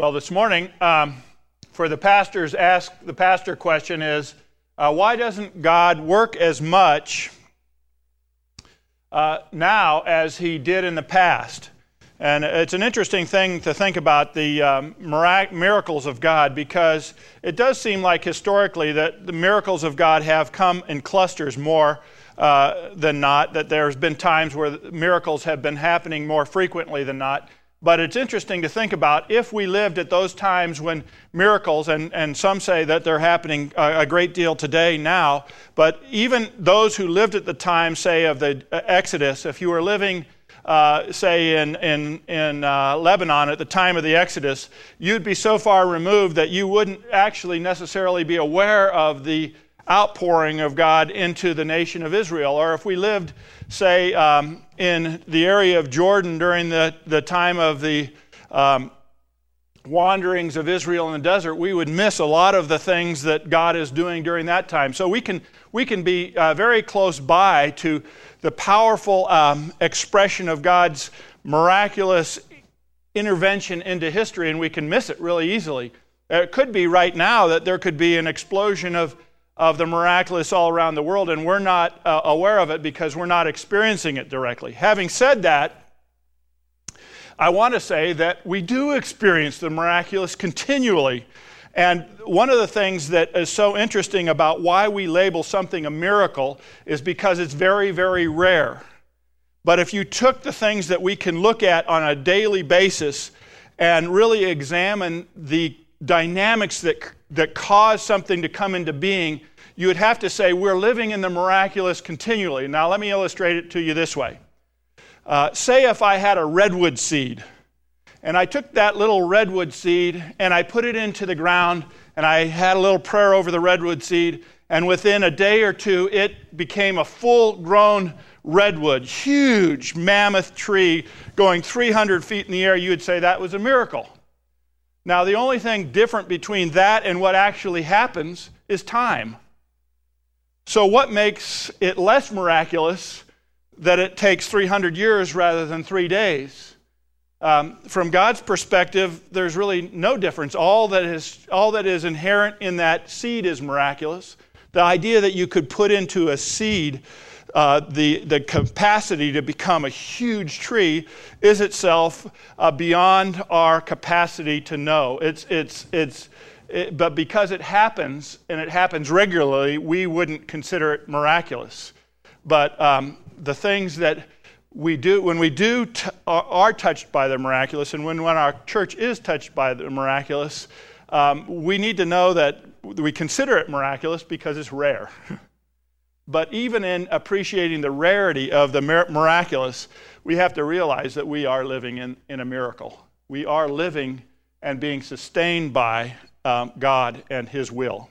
Well, this morning, um, for the pastors, ask the pastor question is uh, why doesn't God work as much uh, now as he did in the past? And it's an interesting thing to think about the um, miracles of God because it does seem like historically that the miracles of God have come in clusters more uh, than not, that there's been times where miracles have been happening more frequently than not. But it's interesting to think about if we lived at those times when miracles, and, and some say that they're happening a, a great deal today now, but even those who lived at the time, say, of the uh, Exodus, if you were living, uh, say, in, in, in uh, Lebanon at the time of the Exodus, you'd be so far removed that you wouldn't actually necessarily be aware of the outpouring of God into the nation of Israel. Or if we lived, say, um, in the area of Jordan during the, the time of the um, wanderings of Israel in the desert, we would miss a lot of the things that God is doing during that time. So we can, we can be uh, very close by to the powerful um, expression of God's miraculous intervention into history, and we can miss it really easily. It could be right now that there could be an explosion of of the miraculous all around the world, and we're not uh, aware of it because we're not experiencing it directly. Having said that, I want to say that we do experience the miraculous continually. And one of the things that is so interesting about why we label something a miracle is because it's very, very rare. But if you took the things that we can look at on a daily basis and really examine the dynamics that, that cause something to come into being, you would have to say we're living in the miraculous continually. Now, let me illustrate it to you this way. Uh, say if I had a redwood seed, and I took that little redwood seed and I put it into the ground, and I had a little prayer over the redwood seed, and within a day or two, it became a full grown redwood, huge mammoth tree going 300 feet in the air. You would say that was a miracle. Now, the only thing different between that and what actually happens is time. So, what makes it less miraculous that it takes 300 years rather than three days? Um, from God's perspective, there's really no difference. All that, is, all that is inherent in that seed is miraculous. The idea that you could put into a seed uh, the, the capacity to become a huge tree is itself uh, beyond our capacity to know. It's, it's, it's, it, but because it happens, and it happens regularly, we wouldn't consider it miraculous. But um, the things that we do, when we do t- are touched by the miraculous, and when, when our church is touched by the miraculous, um, we need to know that we consider it miraculous because it's rare. but even in appreciating the rarity of the miraculous, we have to realize that we are living in, in a miracle. We are living and being sustained by um, God and His will.